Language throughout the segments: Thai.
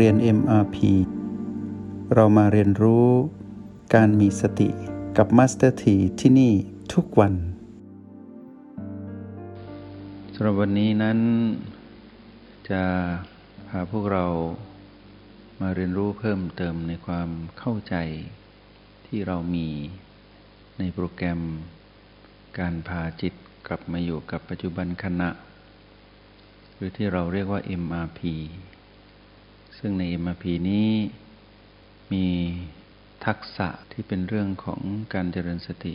เรียน MRP เรามาเรียนรู้การมีสติกับ Master T ที่ที่นี่ทุกวันสำหรับวันนี้นั้น จะพาพวกเรามาเรียนรู้เพิ่มเติมในความเข้าใจที่เรามีในโปรแกรมการพาจิตกลับมาอยู่กับปัจจุบันขณะ หรือที่เราเรียกว่า MRP ซึ่งใน MRP นี้มีทักษะที่เป็นเรื่องของการเจริญสติ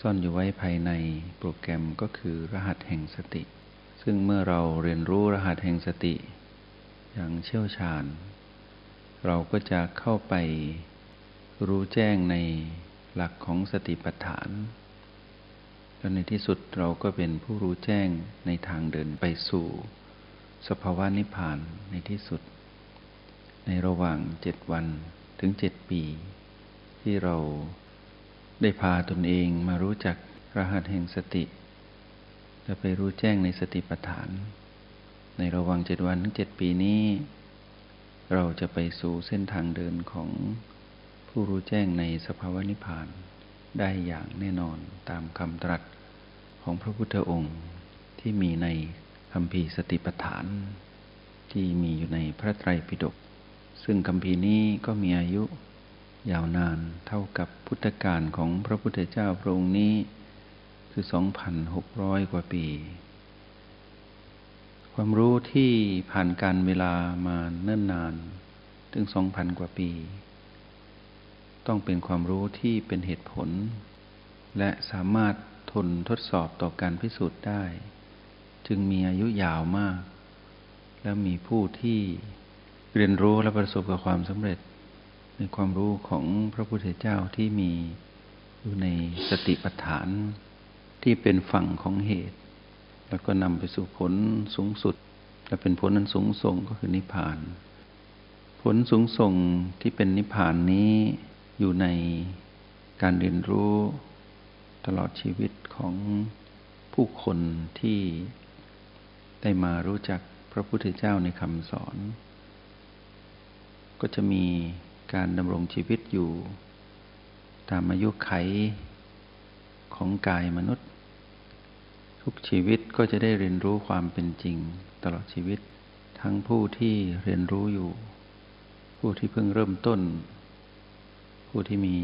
ซ่อนอยู่ไว้ภายในโปรแกรมก็คือรหัสแห่งสติ ซึ่งเมื่อเราเรียนรู้รหัสแห่งสติ อย่างเชี่ยวชาญ เราก็จะเข้าไปรู้แจ้งในหลักของสติปัฏฐานแล้วในที่สุดเราก็เป็นผู้รู้แจ้งในทางเดินไปสู่ สภาวะนิพพานในที่สุด ในระหว่างเจ็ดวันถึงเจ็ดปี ที่เราได้พาตนเองมารู้จักรหัสแห่งสติและไปรู้แจ้งในสติปัฏฐาน ในระหว่างเจ็ดวันถึงเจ็ดปีนี้ เราจะไปสู่เส้นทางเดินของผู้รู้แจ้งในสภาวะนิพพานได้อย่างแน่นอนตามคำตรัสของพระพุทธองค์ที่มีในคำพีสติปัฏฐาน ที่มีอยู่ในพระไตรปิฎก ซึ่งคำพีนี้ก็มีอายุยาวนานเท่ากับพุทธกาลของพระพุทธเจ้าพระองค์นี้คือ 2,600 กว่าปี ความรู้ที่ผ่านการเวลามาเนิ่นนาน ถึง 2,000 กว่าปี ต้องเป็นความรู้ที่เป็นเหตุผล และสามารถทนทดสอบต่อการพิสูจน์ได้ จึงมีอายุยาวมาก และมีผู้ที่ เรียนรู้และประสบกับความสำเร็จ ในความรู้ของพระพุทธเจ้าที่มีอยู่ในสติปัฏฐานที่เป็นฝั่งของเหตุ แล้วก็นำไปสู่ผลสูงสุด และเป็นผลนั้นสูงส่งก็คือนิพพาน ผลสูงส่งที่เป็นนิพพานนี้อยู่ในการเรียนรู้ตลอดชีวิตของผู้คนที่ได้มารู้จักพระพุทธเจ้าในคำสอน ก็จะมีการดำรงชีวิตอยู่ ตามอายุไขของกายมนุษย์ ทุกชีวิตก็จะได้เรียนรู้ความเป็นจริง ตลอดชีวิต ทั้งผู้ที่เรียนรู้อยู่ ผู้ที่เพิ่งเริ่มต้น ผู้ที่มี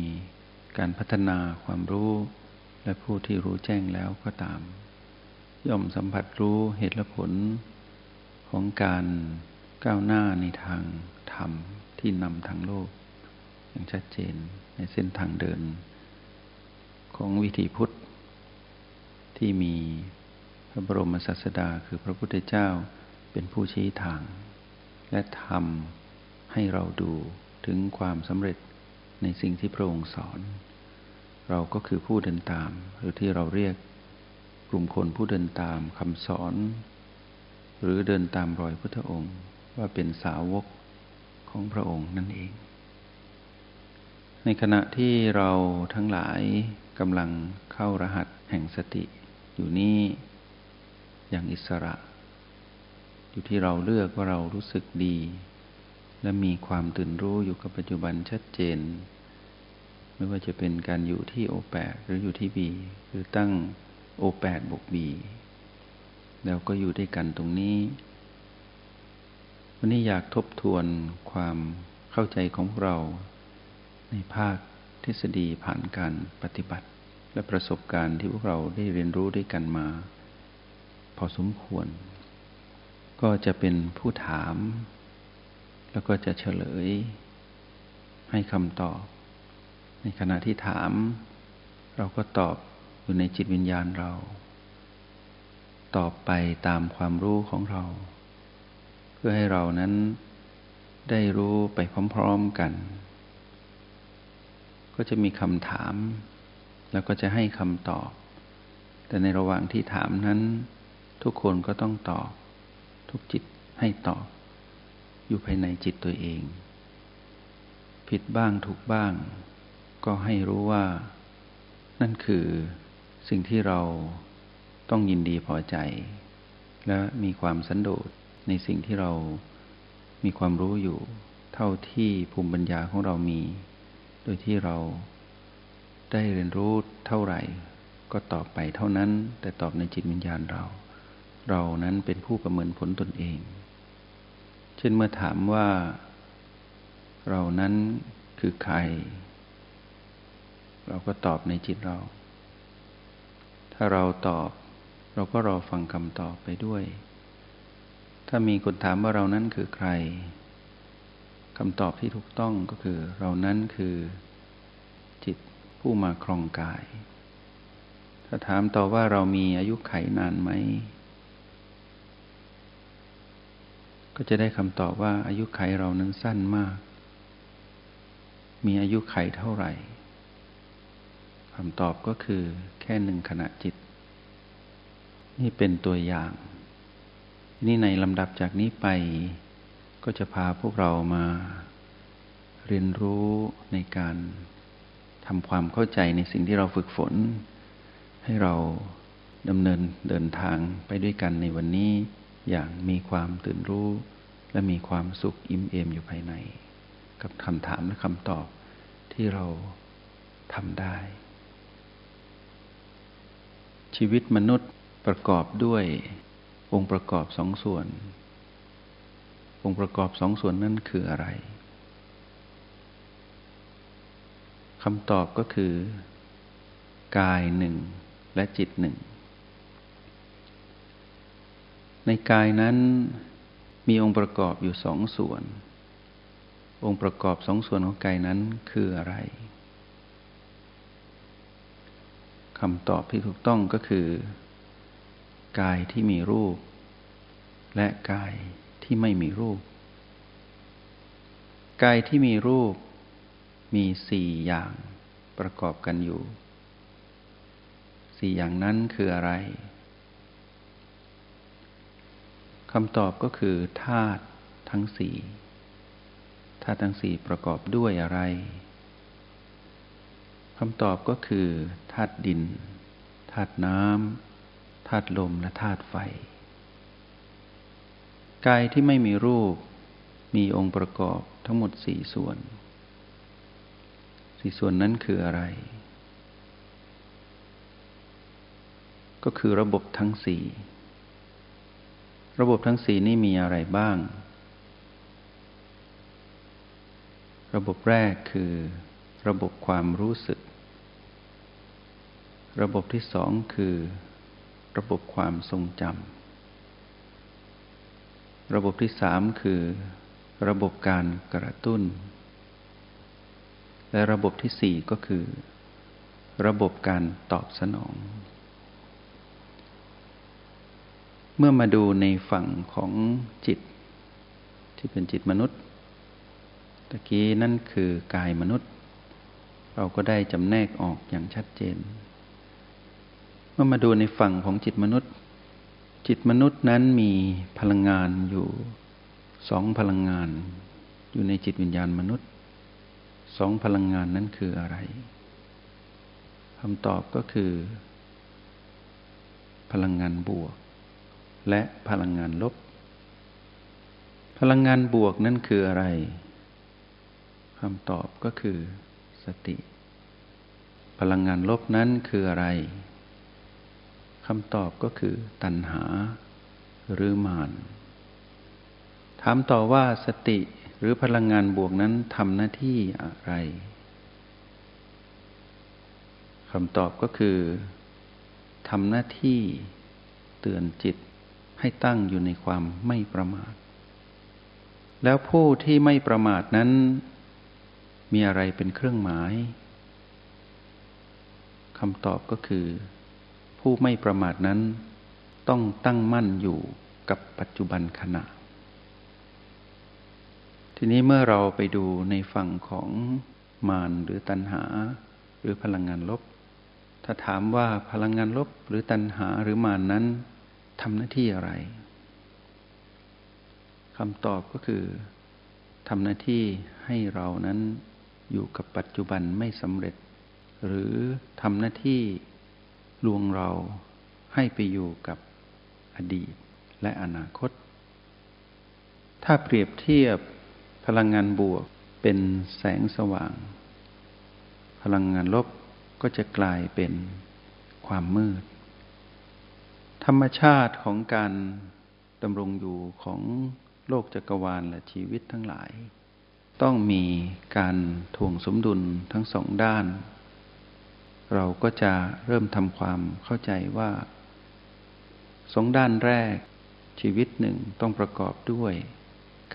การพัฒนาความรู้ และผู้ที่รู้แจ้งแล้วก็ตาม ย่อมสัมผัสรู้เหตุและผลของการก้าวหน้าในทางธรรม ที่นำทางโลก อย่างชัดเจนในเส้นทางเดิน ของวิถีพุทธ ที่มีพระบรมศาสดาคือพระพุทธเจ้าเป็นผู้ชี้ทาง และทำให้เราดูถึงความสำเร็จในสิ่งที่พระองค์สอน เราก็คือผู้เดินตาม หรือที่เราเรียกกลุ่มคนผู้เดินตามคำสอน หรือเดินตามรอยพุทธองค์ว่าเป็นสาวก ของพระองค์นั่นเอง ในขณะที่เราทั้งหลายกำลังเข้ารหัสแห่งสติ อยู่นี่อย่างอิสระ อยู่ที่เราเลือกว่าเรารู้สึกดี และมีความตื่นรู้อยู่กับปัจจุบันชัดเจน ไม่ว่าจะเป็นการอยู่ที่โอแปดหรืออยู่ที่บีหรือตั้งโอแปดบวกบีแล้วก็อยู่ด้วยกันตรงนี้ วันนี้อยากทบทวนความเข้าใจของเรา ในภาคทฤษฎีผ่านการปฏิบัติ และประสบการณ์ที่พวกเราได้เรียนรู้ด้วยกันมา พอสมควร ก็จะเป็นผู้ถาม แล้วก็จะเฉลย ให้คำตอบ ในขณะที่ถาม เราก็ตอบอยู่ในจิตวิญญาณเรา ตอบไปตามความรู้ของเรา พื่อให้เรานั้นได้รู้ไปพร้อมๆกัน ก็จะมีคำถาม แล้วก็จะให้คำตอบ แต่ในระหว่างที่ถามนั้น ทุกคนก็ต้องตอบ ทุกจิตให้ตอบ อยู่ภายในจิตตัวเอง ผิดบ้างถูกบ้าง ก็ให้รู้ว่า นั่นคือสิ่งที่เราต้องยินดีพอใจ และมีความสันโดษ ในสิ่งที่เรามีความรู้อยู่ เท่าที่ภูมิปัญญาของเรามี โดยที่เราได้เรียนรู้เท่าไหร่ ก็ตอบไปเท่านั้น แต่ตอบในจิตวิญญาณเรา เรานั้นเป็นผู้ประเมินผลตนเอง เช่นเมื่อถามว่า เรานั้นคือใคร เราก็ตอบในจิตเรา ถ้าเราตอบ เราก็รอฟังคำตอบไปด้วย ถ้ามีคนถามว่าเรานั้นคือใครคำตอบที่ถูกต้องก็คือ เรานั้นคือจิตผู้มาครองกาย ถ้าถามต่อว่าเรามีอายุไขนานไหม ก็จะได้คำตอบว่าอายุไขเรานั้นสั้นมาก มีอายุไขเท่าไหร่คำตอบก็คือแค่หนึ่งขณะจิต นี่เป็นตัวอย่าง นี่ในลำดับจากนี้ไปก็จะพาพวกเรามาเรียนรู้ในการทำความเข้าใจในสิ่งที่เราฝึกฝน ให้เราดำเนินเดินทางไปด้วยกันในวันนี้อย่างมีความตื่นรู้ และมีความสุขอิ่มเอมอยู่ภายใน กับคำถามและคำตอบที่เราทำได้ ชีวิตมนุษย์ประกอบด้วย องค์ประกอบสองส่วน องค์ประกอบสองส่วนนั้นคืออะไรคำตอบก็คือ กายหนึ่งและจิตหนึ่ง ในกายนั้นมีองค์ประกอบอยู่สองส่วน องค์ประกอบสองส่วนของกายนั้นคืออะไรคำตอบที่ถูกต้องก็คือ กายที่มีรูป และกายที่ไม่มีรูป กายที่มีรูปมีสี่อย่างประกอบกันอยู่ สี่อย่างนั้นคืออะไรคำตอบก็คือธาตุทั้งสี่ธาตุทั้งสี่ประกอบด้วยอะไรคำตอบก็คือธาตุดินธาตุน้ำ ธาตุลมและธาตุไฟ กายที่ไม่มีรูปมีองค์ประกอบทั้งหมดสี่ส่วน สี่ส่วนนั้นคืออะไร ก็คือระบบทั้งสี่ ระบบทั้งสี่นี่มีอะไรบ้าง ระบบแรกคือระบบความรู้สึก ระบบที่สองคือ ระบบความทรงจำระบบที่สามคือ ระบบการกระตุ้น และระบบที่สี่ก็คือ ระบบการตอบสนอง เมื่อมาดูในฝั่งของจิต ที่เป็นจิตมนุษย์ตะกี้นั่นคือกายมนุษย์ เราก็ได้จำแนกออกอย่างชัดเจน เมื่อมาดูในฝั่งของจิตมนุษย์ จิตมนุษย์นั้นมีพลังงานอยู่สองพลังงาน อยู่ในจิตวิญญาณมนุษย์สองพลังงานนั้นคืออะไรคำตอบก็คือ พลังงานบวก และพลังงานลบ พลังงานบวกนั่นคืออะไรคำตอบก็คือสติ พลังงานลบนั้นคืออะไร คำตอบก็คือตัณหาหรือมานถามต่อว่าสติหรือพลังงานบวกนั้นทำหน้าที่อะไรคำตอบก็คือทำหน้าที่เตือนจิตให้ตั้งอยู่ในความไม่ประมาท แล้วผู้ที่ไม่ประมาทนั้น มีอะไรเป็นเครื่องหมายคำตอบก็คือ ผู้ไม่ประมาทนั้น ต้องตั้งมั่นอยู่กับปัจจุบันขณะ ทีนี้เมื่อเราไปดูในฝั่งของมารหรือตัณหา หรือพลังงานลบ ถ้าถามว่าพลังงานลบหรือตัณหาหรือมารนนั้นทำหน้าที่อะไรคำตอบก็คือทำหน้าที่ให้เรานั้นอยู่กับปัจจุบันไม่สำเร็จ หรือทำหน้าที่ ลวงเราให้ไปอยู่กับอดีตและอนาคต ถ้าเปรียบเทียบพลังงานบวกเป็นแสงสว่าง พลังงานลบก็จะกลายเป็นความมืด ธรรมชาติของการดำรงอยู่ของโลกจักรวาลและชีวิตทั้งหลาย ต้องมีการทวงสมดุลทั้งสองด้าน เราก็จะเริ่มทำความเข้าใจว่าสองด้านแรก ชีวิตหนึ่งต้องประกอบด้วย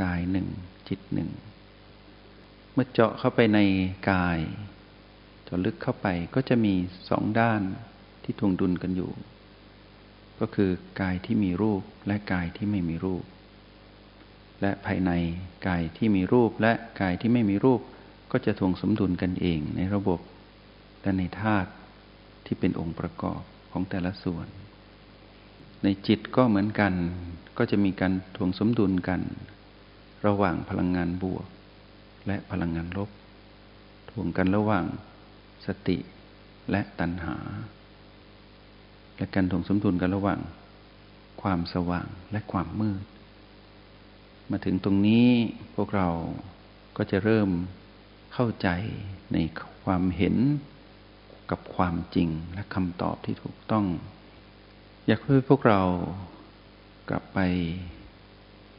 กายหนึ่งจิตหนึ่ง เมื่อเจาะเข้าไปในกายเจาะลึกเข้าไปก็จะมีสองด้านที่ทวงดุลกันอยู่ ก็คือกายที่มีรูปและกายที่ไม่มีรูป และภายในกายที่มีรูปและกายที่ไม่มีรูป ก็จะทวงสมดุลกันเองในระบบ และในธาตุที่เป็นองค์ประกอบของแต่ละส่วน ในจิตก็เหมือนกัน ก็จะมีการทวงสมดุลกัน ระหว่างพลังงานบวก และพลังงานลบทวงกันระหว่างสติและตัณหา และการถ่วงสมดุลกันระหว่าง ความสว่างและความมืด มาถึงตรงนี้พวกเราก็จะเริ่มเข้าใจในความเห็น กับความจริงและคำตอบที่ถูกต้อง อยากให้พวกเรากลับไป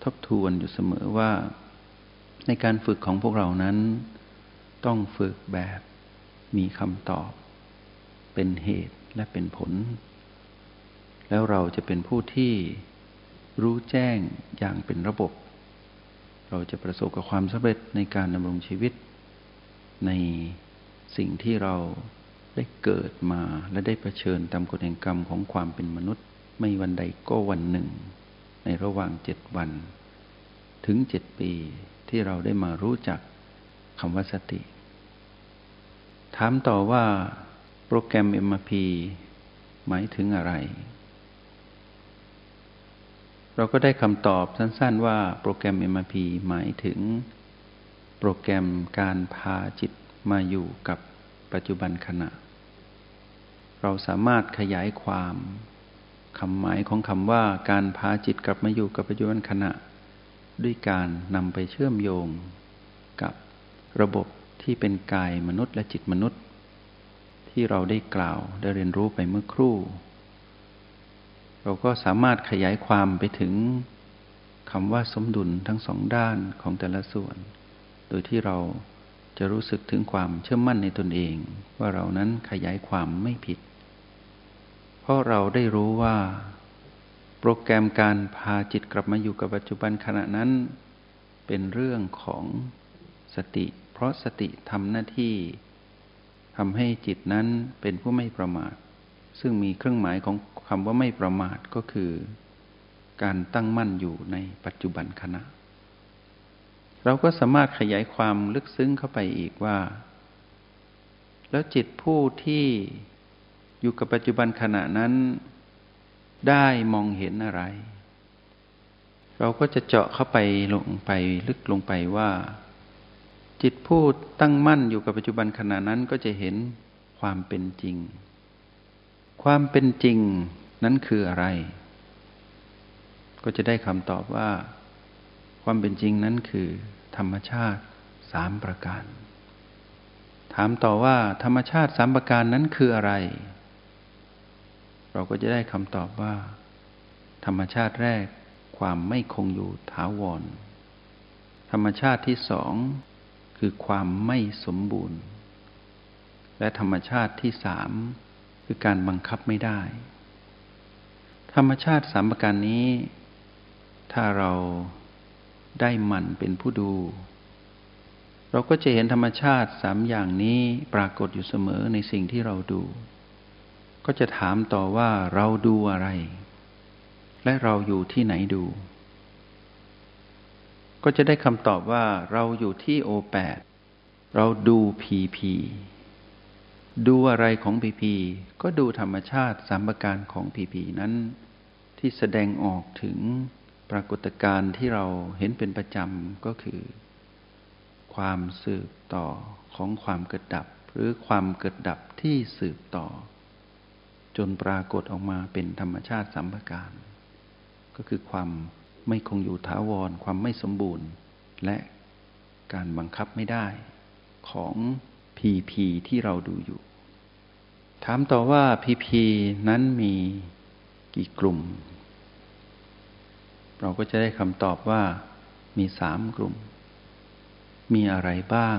ทบทวนอยู่เสมอว่า ในการฝึกของพวกเรานั้น ต้องฝึกแบบมีคำตอบ เป็นเหตุและเป็นผล แล้วเราจะเป็นผู้ที่รู้แจ้งอย่างเป็นระบบ เราจะประสบกับความสำเร็จในการดำรงชีวิต ในสิ่งที่เรา ได้เกิดมาและได้เผชิญตามกฎแห่งกรรมของความเป็นมนุษย์ ไม่วันใดก็วันหนึ่ง ในระหว่างเจ็ดวัน ถึงเจ็ดปีที่เราได้มารู้จักคำว่าสติ ถามต่อว่าโปรแกรม MRP หมายถึงอะไร เราก็ได้คำตอบสั้นๆว่าโปรแกรม MRP หมายถึง โปรแกรมการพาจิตมาอยู่กับ ปัจจุบันขณะ เราสามารถขยายความคำหมายของคำว่าการพาจิตกลับมาอยู่กับปัจจุบันขณะ ด้วยการนำไปเชื่อมโยงกับระบบที่เป็นกายมนุษย์และจิตมนุษย์ ที่เราได้กล่าวได้เรียนรู้ไปเมื่อครู่ เราก็สามารถขยายความไปถึงคำว่าสมดุลทั้งสองด้านของแต่ละส่วน โดยที่เรา จะรู้สึกถึงความเชื่อมั่นในตนเอง ว่าเรานั้นขยายความไม่ผิด เพราะเราได้รู้ว่า โปรแกรมการพาจิตกลับมาอยู่กับปัจจุบันขณะนั้น เป็นเรื่องของสติ เพราะสติทำหน้าที่ทำให้จิตนั้นเป็นผู้ไม่ประมาท ซึ่งมีเครื่องหมายของคำว่าไม่ประมาทก็คือ การตั้งมั่นอยู่ในปัจจุบันขณะ เราก็สามารถขยายความลึกซึ้งเข้าไปอีกว่า แล้วจิตผู้ที่อยู่กับปัจจุบันขณะนั้น ได้มองเห็นอะไร เราก็จะเจาะเข้าไปลงไปลึกลงไปว่า จิตผู้ตั้งมั่นอยู่กับปัจจุบันขณะนั้นก็จะเห็นความเป็นจริง ความเป็นจริงนั้นคืออะไร ก็จะได้คำตอบว่า ความเป็นจริงนั้นคือ ธรรมชาติสามประการ ถามต่อว่า ธรรมชาติสามประการนั้นคืออะไร เราก็จะได้คำตอบว่า ธรรมชาติแรกความไม่คงอยู่ถาวร ธรรมชาติที่สองคือความไม่สมบูรณ์ และธรรมชาติที่สามคือการบังคับไม่ได้ ธรรมชาติสามประการนี้ ถ้าเรา ได้มันเป็นผู้ดู เราก็จะเห็นธรรมชาติสามอย่างนี้ปรากฏอยู่เสมอในสิ่งที่เราดู ก็จะถามต่อว่าเราดูอะไร และเราอยู่ที่ไหนดู ก็จะได้คำตอบว่าเราอยู่ที่โอแปดเราดูพีพีดูอะไรของพีพีก็ดูธรรมชาติสามประการของพีพีนั้น ที่แสดงออกถึง ปรากฏการณ์ที่เราเห็นเป็นประจำก็คือ ความสืบต่อของความเกิดดับ หรือความเกิดดับที่สืบต่อ จนปรากฏออกมาเป็นธรรมชาติสัมปการ ก็คือความไม่คงอยู่ถาวร ความไม่สมบูรณ์ และการบังคับไม่ได้ ของพีพีที่เราดูอยู่ ถามต่อว่าพีพีนั้นมีกี่กลุ่ม เราก็จะได้คำตอบว่ามีสามกลุ่ม มีอะไรบ้าง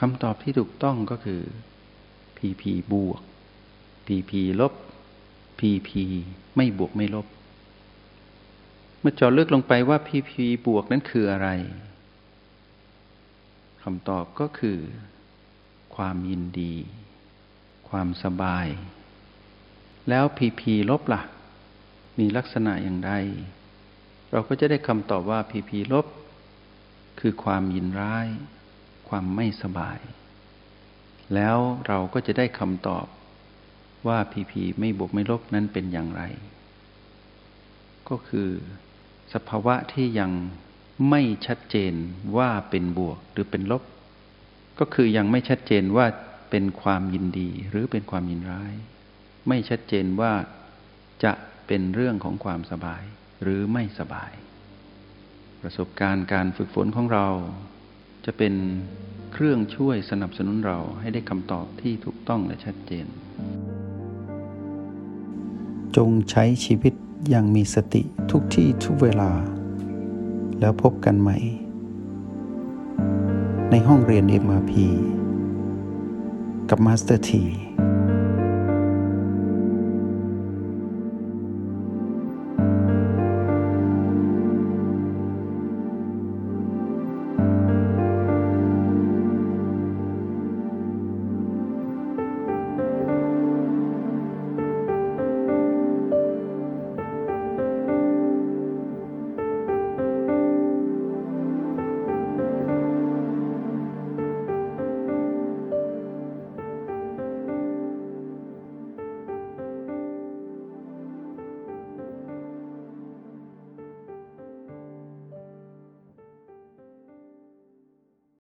คำตอบที่ถูกต้องก็คือ PP บวก PP ลบ PP ไม่บวกไม่ลบ เมื่อจอเลือกลงไปว่า PP บวกนั้นคืออะไรคำตอบก็คือ ความยินดี ความสบาย แล้ว PP ลบละ่ะ มีลักษณะอย่างไรเราก็จะได้คำตอบว่า PP ลบ คือความยินร้าย ความไม่สบาย แล้วเราก็จะได้คำตอบว่าพีพีไม่บวกไม่ลบนั้นเป็นอย่างไร ก็คือ สภาวะที่ยังไม่ชัดเจนว่าเป็นบวกหรือเป็นลบ ก็คือยังไม่ชัดเจนว่าเป็นความยินดีหรือเป็นความยินร้าย ไม่ชัดเจนว่าจะ เป็นเรื่องของความสบายหรือไม่สบาย ประสบการณ์การฝึกฝนของเรา จะเป็นเครื่องช่วยสนับสนุนเราให้ได้คำตอบที่ถูกต้องและชัดเจน จงใช้ชีวิตอย่างมีสติทุกที่ทุกเวลา แล้วพบกันใหม่ ในห้องเรียน MRP กับ Master T